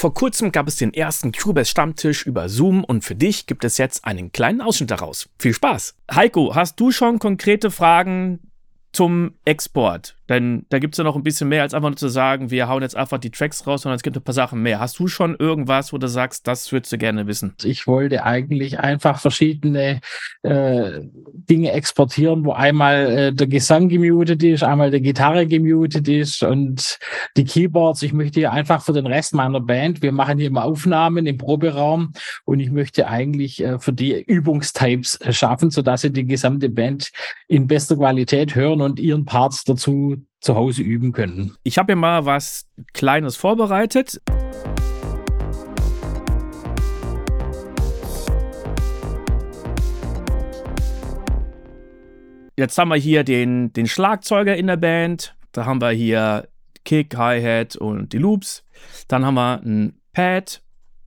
Vor kurzem gab es den ersten Cubase Stammtisch über Zoom und für dich gibt es jetzt einen kleinen Ausschnitt daraus. Viel Spaß! Heiko, hast du schon konkrete Fragen zum Export. Denn da gibt es ja noch ein bisschen mehr, als einfach nur zu sagen, wir hauen jetzt einfach die Tracks raus, sondern es gibt ein paar Sachen mehr. Hast du schon irgendwas, wo du sagst, das würdest du gerne wissen? Ich wollte eigentlich einfach verschiedene äh, Dinge exportieren, wo einmal äh, der Gesang gemutet ist, einmal die Gitarre gemutet ist und die Keyboards. Ich möchte hier einfach für den Rest meiner Band, wir machen hier immer Aufnahmen im Proberaum und ich möchte eigentlich äh, für die Übungstypes schaffen, sodass sie die gesamte Band in bester Qualität hören und ihren Parts dazu zu Hause üben können. Ich habe hier mal was Kleines vorbereitet. Jetzt haben wir hier den, den Schlagzeuger in der Band. Da haben wir hier Kick, Hi-Hat und die Loops. Dann haben wir ein Pad,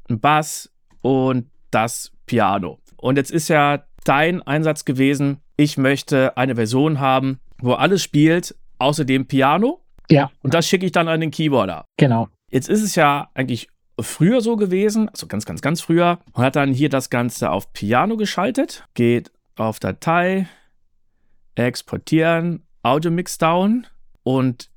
ein Bass und das Piano. Und jetzt ist ja dein Einsatz gewesen, ich möchte eine Version haben, wo alles spielt, außerdem Piano. Ja. Und das schicke ich dann an den Keyboarder. Genau. Jetzt ist es ja eigentlich früher so gewesen, also ganz, ganz, ganz früher. Man hat dann hier das Ganze auf Piano geschaltet, geht auf Datei, exportieren, Audio Mixdown und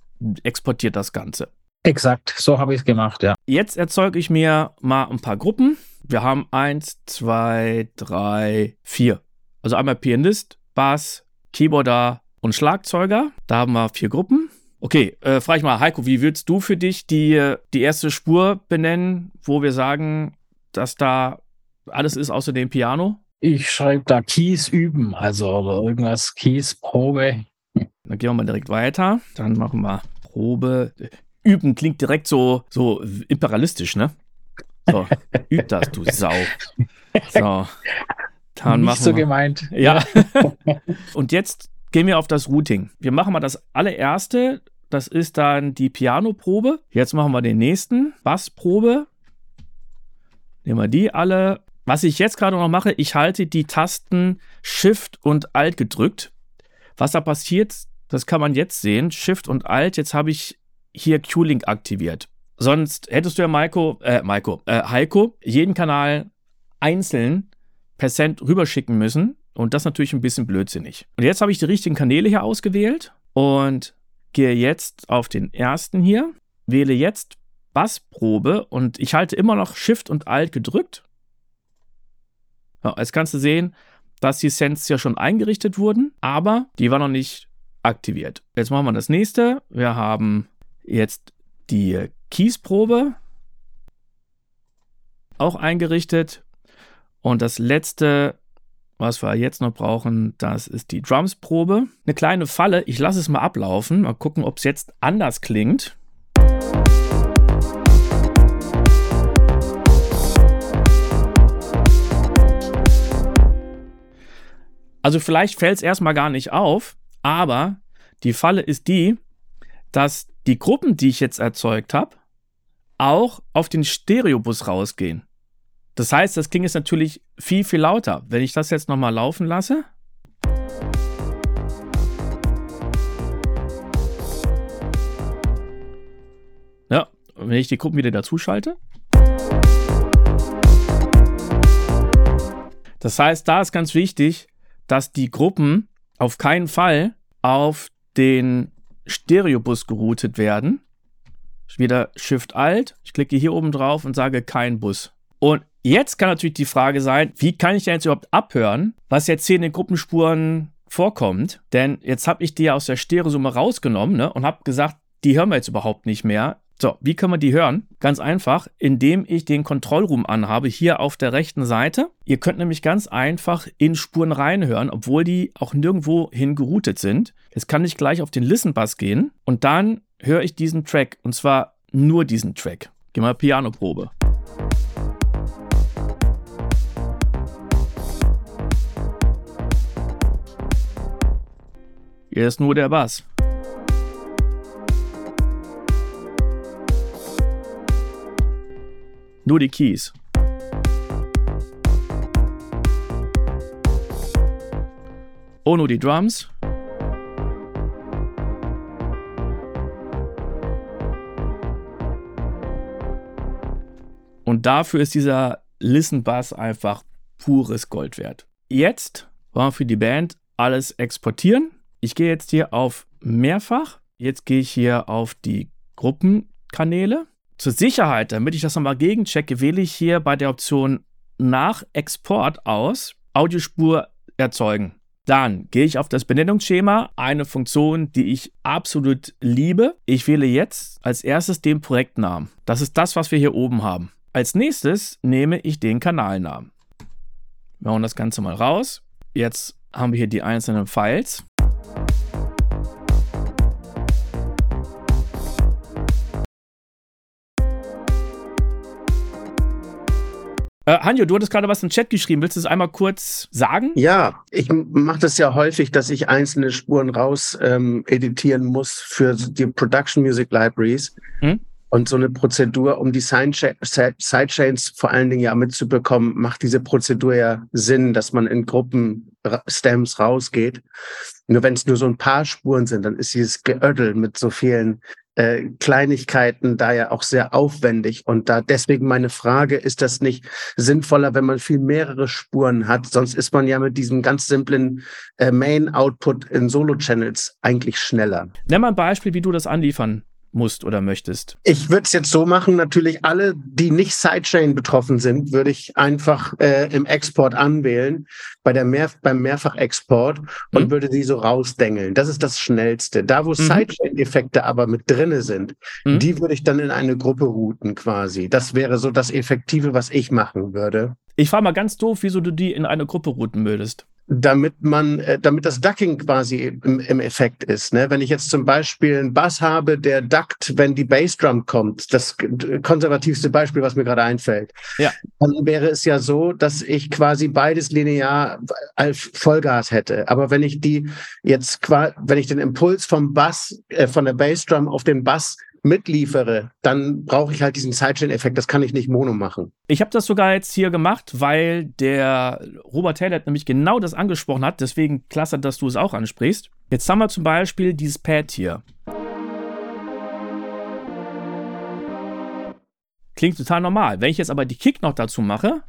exportiert das Ganze. Exakt, so habe ich es gemacht, ja. Jetzt erzeuge ich mir mal ein paar Gruppen. Wir haben eins, zwei, drei, vier. Also einmal Pianist, Bass, Keyboarder, und Schlagzeuger. Da haben wir vier Gruppen. Okay, äh, frage ich mal, Heiko, wie würdest du für dich die, die erste Spur benennen, wo wir sagen, dass da alles ist außer dem Piano? Ich schreibe da Keys üben, also oder irgendwas Keys Probe. Dann gehen wir mal direkt weiter. Dann machen wir Probe. Üben klingt direkt so, so imperialistisch, ne? So, üb das, du Sau. So. Dann Nicht so wir. gemeint. Ja. Und jetzt gehen wir auf das Routing. Wir machen mal das allererste. Das ist dann die Piano-Probe. Jetzt machen wir den nächsten. Bassprobe. Nehmen wir die alle. Was ich jetzt gerade noch mache, ich halte die Tasten Shift und Alt gedrückt. Was da passiert, das kann man jetzt sehen. Shift und Alt. Jetzt habe ich hier Q-Link aktiviert. Sonst hättest du ja Maiko, äh, Maiko, äh, Heiko jeden Kanal einzeln per Cent rüberschicken müssen. Und das natürlich ein bisschen blödsinnig. Und jetzt habe ich die richtigen Kanäle hier ausgewählt und gehe jetzt auf den ersten hier, wähle jetzt Bassprobe und ich halte immer noch Shift und Alt gedrückt. Ja, jetzt kannst du sehen, dass die Sends ja schon eingerichtet wurden, aber die war noch nicht aktiviert. Jetzt machen wir das nächste. Wir haben jetzt die Keysprobe auch eingerichtet. Und das letzte was wir jetzt noch brauchen, das ist die Drums-Probe. Eine kleine Falle, ich lasse es mal ablaufen. Mal gucken, ob es jetzt anders klingt. Also vielleicht fällt es erstmal gar nicht auf, aber die Falle ist die, dass die Gruppen, die ich jetzt erzeugt habe, auch auf den Stereobus rausgehen. Das heißt, das klingt jetzt natürlich viel, viel lauter. Wenn ich das jetzt nochmal laufen lasse. Ja, wenn ich die Gruppen wieder dazu schalte. Das heißt, da ist ganz wichtig, dass die Gruppen auf keinen Fall auf den Stereobus geroutet werden. Wieder Shift Alt, ich klicke hier oben drauf und sage kein Bus. Und Jetzt kann natürlich die Frage sein, wie kann ich denn jetzt überhaupt abhören, was jetzt hier in den Gruppenspuren vorkommt? Denn jetzt habe ich die ja aus der Stereosumme rausgenommen ne, und habe gesagt, die hören wir jetzt überhaupt nicht mehr. So, wie können wir die hören? Ganz einfach, indem ich den Kontrollroom anhabe, hier auf der rechten Seite. Ihr könnt nämlich ganz einfach in Spuren reinhören, obwohl die auch nirgendwo hin geroutet sind. Jetzt kann ich gleich auf den Listen-Bass gehen und dann höre ich diesen Track und zwar nur diesen Track. Gehen wir Pianoprobe. Hier ist nur der Bass. Nur die Keys. Oh, nur die Drums. Und dafür ist dieser Listen Bass einfach pures Gold wert. Jetzt wollen wir für die Band alles exportieren. Ich gehe jetzt hier auf mehrfach. Jetzt gehe ich hier auf die Gruppenkanäle. Zur Sicherheit, damit ich das nochmal gegenchecke, wähle ich hier bei der Option nach Export aus Audiospur erzeugen. Dann gehe ich auf das Benennungsschema, eine Funktion, die ich absolut liebe. Ich wähle jetzt als erstes den Projektnamen. Das ist das, was wir hier oben haben. Als nächstes nehme ich den Kanalnamen. Wir hauen das Ganze mal raus. Jetzt haben wir hier die einzelnen Files. Äh, Hanjo, du hattest gerade was im Chat geschrieben. Willst du es einmal kurz sagen? Ja, ich mache das ja häufig, dass ich einzelne Spuren raus ähm, editieren muss für die Production Music Libraries. Hm? Und so eine Prozedur, um die Sidechains vor allen Dingen ja mitzubekommen, macht diese Prozedur ja Sinn, dass man in Gruppen Stems rausgeht. Nur wenn es nur so ein paar Spuren sind, dann ist dieses Geödel mit so vielen äh, Kleinigkeiten da ja auch sehr aufwendig. Und da deswegen meine Frage, ist das nicht sinnvoller, wenn man viel mehrere Spuren hat? Sonst ist man ja mit diesem ganz simplen äh, Main-Output in Solo-Channels eigentlich schneller. Nimm mal ein Beispiel, wie du das anliefern musst oder möchtest? Ich würde es jetzt so machen, natürlich alle, die nicht Sidechain betroffen sind, würde ich einfach äh, im Export anwählen, bei der Mehr beim Mehrfachexport und mhm. würde die so rausdengeln. Das ist das Schnellste. Da, wo mhm. Sidechain-Effekte aber mit drinne sind, mhm. die würde ich dann in eine Gruppe routen quasi. Das wäre so das Effektive, was ich machen würde. Ich frage mal ganz doof, wieso du die in eine Gruppe routen würdest damit man, äh, damit das Ducking quasi im, im Effekt ist. Ne? Wenn ich jetzt zum Beispiel einen Bass habe, der duckt, wenn die Bassdrum kommt, das konservativste Beispiel, was mir gerade einfällt, ja. dann wäre es ja so, dass ich quasi beides linear als Vollgas hätte. Aber wenn ich die jetzt, wenn ich den Impuls vom Bass, äh, von der Bassdrum auf den Bass mitliefere, dann brauche ich halt diesen Sidechain-Effekt. Das kann ich nicht mono machen. Ich habe das sogar jetzt hier gemacht, weil der Robert Taylor nämlich genau das angesprochen hat. Deswegen klasse, dass du es auch ansprichst. Jetzt haben wir zum Beispiel dieses Pad hier. Klingt total normal. Wenn ich jetzt aber die Kick noch dazu mache,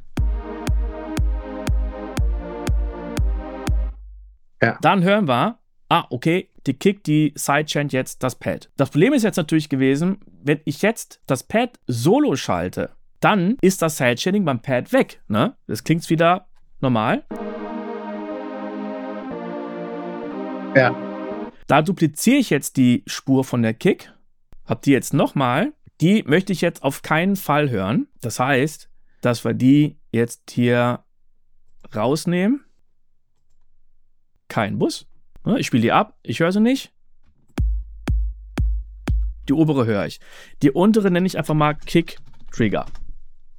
ja. dann hören wir, ah, okay, die kickt die Sidechain jetzt das Pad. Das Problem ist jetzt natürlich gewesen, wenn ich jetzt das Pad solo schalte, dann ist das Sidechaining beim Pad weg. Ne? Das klingt wieder normal. Ja. Da dupliziere ich jetzt die Spur von der Kick, hab die jetzt nochmal. Die möchte ich jetzt auf keinen Fall hören. Das heißt, dass wir die jetzt hier rausnehmen. Kein Bus. Ne, ich spiele die ab, ich höre sie nicht. Die obere höre ich. Die untere nenne ich einfach mal Kick Trigger.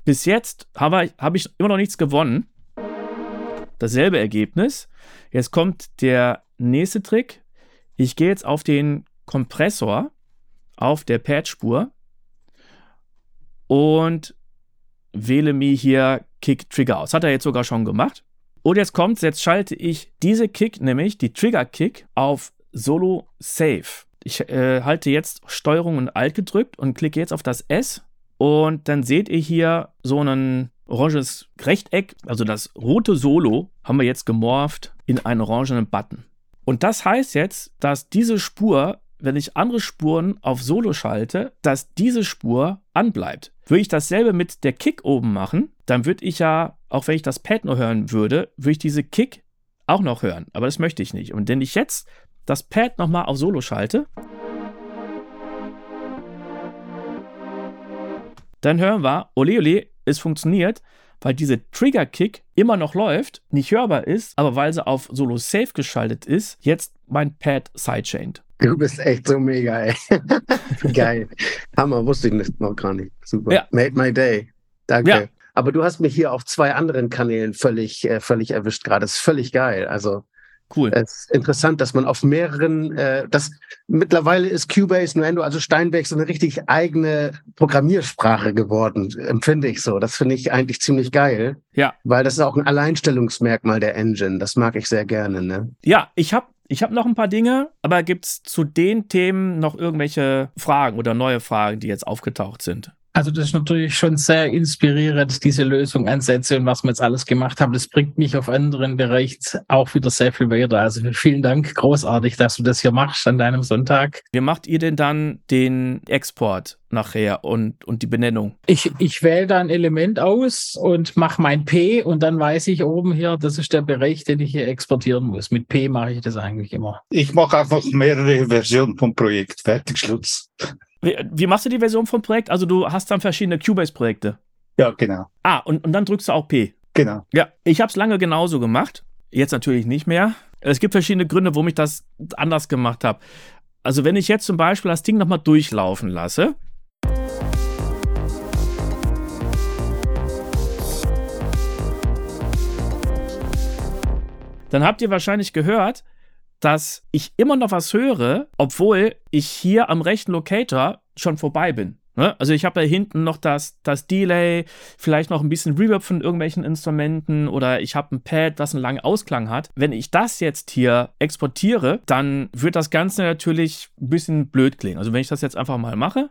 Bis jetzt habe hab ich immer noch nichts gewonnen. Dasselbe Ergebnis. Jetzt kommt der nächste Trick. Ich gehe jetzt auf den Kompressor auf der Pad-Spur und wähle mir hier Kick Trigger aus. Hat er jetzt sogar schon gemacht. Und jetzt kommt's, jetzt schalte ich diese Kick, nämlich die Trigger Kick, auf Solo Save. Ich äh, halte jetzt Steuerung und Alt gedrückt und klicke jetzt auf das S und dann seht ihr hier so ein oranges Rechteck, also das rote Solo haben wir jetzt gemorpht in einen orangenen Button. Und das heißt jetzt, dass diese Spur, wenn ich andere Spuren auf Solo schalte, dass diese Spur anbleibt. Würde ich dasselbe mit der Kick oben machen, dann würde ich ja auch wenn ich das Pad nur hören würde, würde ich diese Kick auch noch hören. Aber das möchte ich nicht. Und wenn ich jetzt das Pad nochmal auf Solo schalte, dann hören wir, ole ole, es funktioniert, weil diese Trigger-Kick immer noch läuft, nicht hörbar ist, aber weil sie auf Solo Safe geschaltet ist, jetzt mein Pad sidechained. Du bist echt so mega, ey. Geil. Hammer, wusste ich noch gar nicht. Super. Ja. Made my day. Danke. Ja. Aber du hast mich hier auf zwei anderen Kanälen völlig, äh, völlig erwischt gerade. Das ist völlig geil. Also Cool. Es ist interessant, dass man auf mehreren, äh, das mittlerweile ist Cubase, Nuendo, also Steinberg so eine richtig eigene Programmiersprache geworden, empfinde ich so. Das finde ich eigentlich ziemlich geil. Ja. Weil das ist auch ein Alleinstellungsmerkmal der Engine. Das mag ich sehr gerne, ne? Ja, ich habe ich hab noch ein paar Dinge, aber gibt es zu den Themen noch irgendwelche Fragen oder neue Fragen, die jetzt aufgetaucht sind? Also das ist natürlich schon sehr inspirierend, diese Lösungsansätze und was wir jetzt alles gemacht haben. Das bringt mich auf anderen Bereichen auch wieder sehr viel weiter. Also vielen Dank, großartig, dass du das hier machst an deinem Sonntag. Wie macht ihr denn dann den Export nachher und, und die Benennung? Ich, ich wähle da ein Element aus und mache mein P und dann weiß ich oben hier, das ist der Bereich, den ich hier exportieren muss. Mit P mache ich das eigentlich immer. Ich mache einfach mehrere Versionen vom Projekt. Fertig, Schluss. Wie, wie, machst du die Version vom Projekt? Also du hast dann verschiedene Cubase-Projekte. Ja, genau. Ah, und, und dann drückst du auch P. Genau. Ja, ich habe es lange genauso gemacht. Jetzt natürlich nicht mehr. Es gibt verschiedene Gründe, warum ich das anders gemacht habe. Also wenn ich jetzt zum Beispiel das Ding nochmal durchlaufen lasse, dann habt ihr wahrscheinlich gehört, dass ich immer noch was höre, obwohl ich hier am rechten Locator schon vorbei bin. Ne? Also ich habe da hinten noch das, das Delay, vielleicht noch ein bisschen Reverb von irgendwelchen Instrumenten oder ich habe ein Pad, was einen langen Ausklang hat. Wenn ich das jetzt hier exportiere, dann wird das Ganze natürlich ein bisschen blöd klingen. Also wenn ich das jetzt einfach mal mache,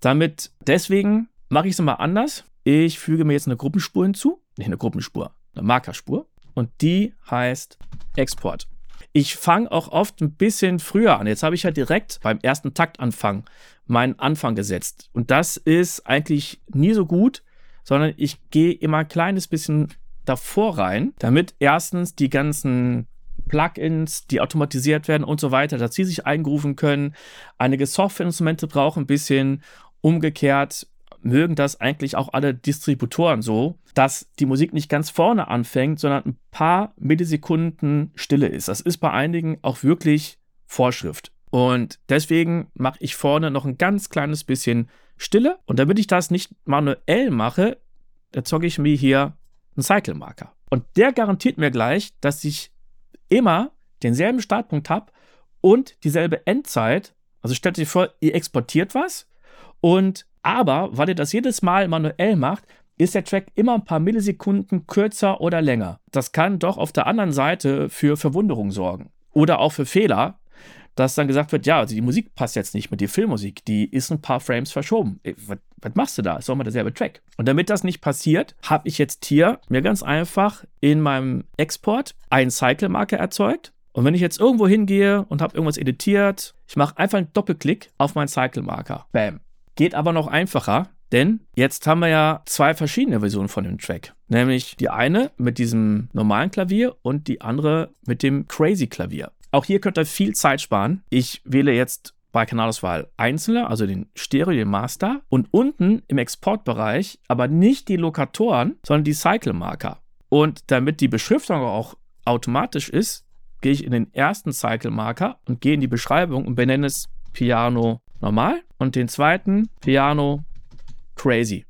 damit deswegen mache ich es mal anders. Ich füge mir jetzt eine Gruppenspur hinzu, nicht eine Gruppenspur, eine Markerspur und die heißt Export. Ich fange auch oft ein bisschen früher an. Jetzt habe ich ja direkt beim ersten Taktanfang meinen Anfang gesetzt. Und das ist eigentlich nie so gut, sondern ich gehe immer ein kleines bisschen davor rein, damit erstens die ganzen Plugins, die automatisiert werden und so weiter, dass sie sich eingerufen können. Einige Softwareinstrumente brauchen ein bisschen. Umgekehrt mögen das eigentlich auch alle Distributoren so, dass die Musik nicht ganz vorne anfängt, sondern ein paar Millisekunden Stille ist. Das ist bei einigen auch wirklich Vorschrift. Und deswegen mache ich vorne noch ein ganz kleines bisschen Stille. Und damit ich das nicht manuell mache, erzeuge ich mir hier einen Cycle-Marker. Und der garantiert mir gleich, dass ich immer denselben Startpunkt habe und dieselbe Endzeit. Also stellt euch vor, ihr exportiert was und aber, weil ihr das jedes Mal manuell macht, ist der Track immer ein paar Millisekunden kürzer oder länger. Das kann doch auf der anderen Seite für Verwunderung sorgen. Oder auch für Fehler, dass dann gesagt wird, ja, also die Musik passt jetzt nicht mit die Filmmusik, die ist ein paar Frames verschoben. Was, was machst du da? Ist doch mal derselbe Track. Und damit das nicht passiert, habe ich jetzt hier mir ganz einfach in meinem Export einen Cycle-Marker erzeugt. Und wenn ich jetzt irgendwo hingehe und habe irgendwas editiert, ich mache einfach einen Doppelklick auf meinen Cycle-Marker. Bam. Geht aber noch einfacher, denn jetzt haben wir ja zwei verschiedene Versionen von dem Track. Nämlich die eine mit diesem normalen Klavier und die andere mit dem Crazy Klavier. Auch hier könnt ihr viel Zeit sparen. Ich wähle jetzt bei Kanalauswahl einzelne, also den Stereo, den Master und unten im Exportbereich aber nicht die Lokatoren, sondern die Cycle Marker. Und damit die Beschriftung auch automatisch ist, gehe ich in den ersten Cycle Marker und gehe in die Beschreibung und benenne es Piano normal und den zweiten Piano Crazy.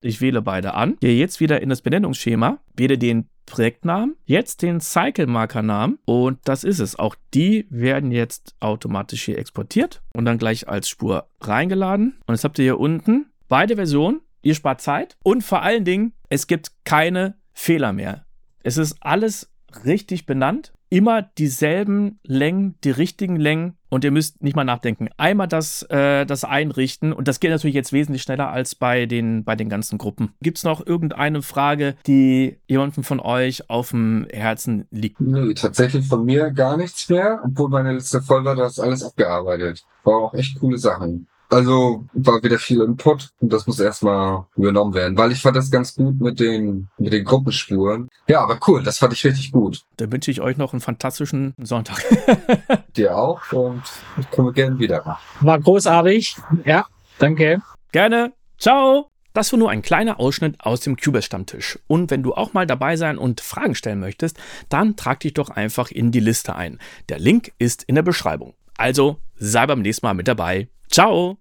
Ich wähle beide an, gehe jetzt wieder in das Benennungsschema, wähle den Projektnamen, jetzt den Cycle-Marker-Namen und das ist es. Auch die werden jetzt automatisch hier exportiert und dann gleich als Spur reingeladen. Und jetzt habt ihr hier unten beide Versionen. Ihr spart Zeit und vor allen Dingen, es gibt keine Fehler mehr. Es ist alles richtig benannt immer dieselben Längen, die richtigen Längen und ihr müsst nicht mal nachdenken. Einmal das, äh, das einrichten und das geht natürlich jetzt wesentlich schneller als bei den, bei den ganzen Gruppen. Gibt es noch irgendeine Frage, die jemandem von euch auf dem Herzen liegt? Nö, tatsächlich von mir gar nichts mehr, obwohl meine letzte Folge das alles abgearbeitet. War auch echt coole Sachen. Also war wieder viel Input und das muss erstmal übernommen werden, weil ich fand das ganz gut mit den, mit den Gruppenspuren. Ja, aber cool, das fand ich richtig gut. Dann wünsche ich euch noch einen fantastischen Sonntag. Dir auch und ich komme gerne wieder. War großartig. Ja, danke. Gerne. Ciao. Das war nur ein kleiner Ausschnitt aus dem Cubase-Stammtisch. Und wenn du auch mal dabei sein und Fragen stellen möchtest, dann trag dich doch einfach in die Liste ein. Der Link ist in der Beschreibung. Also sei beim nächsten Mal mit dabei. Ciao!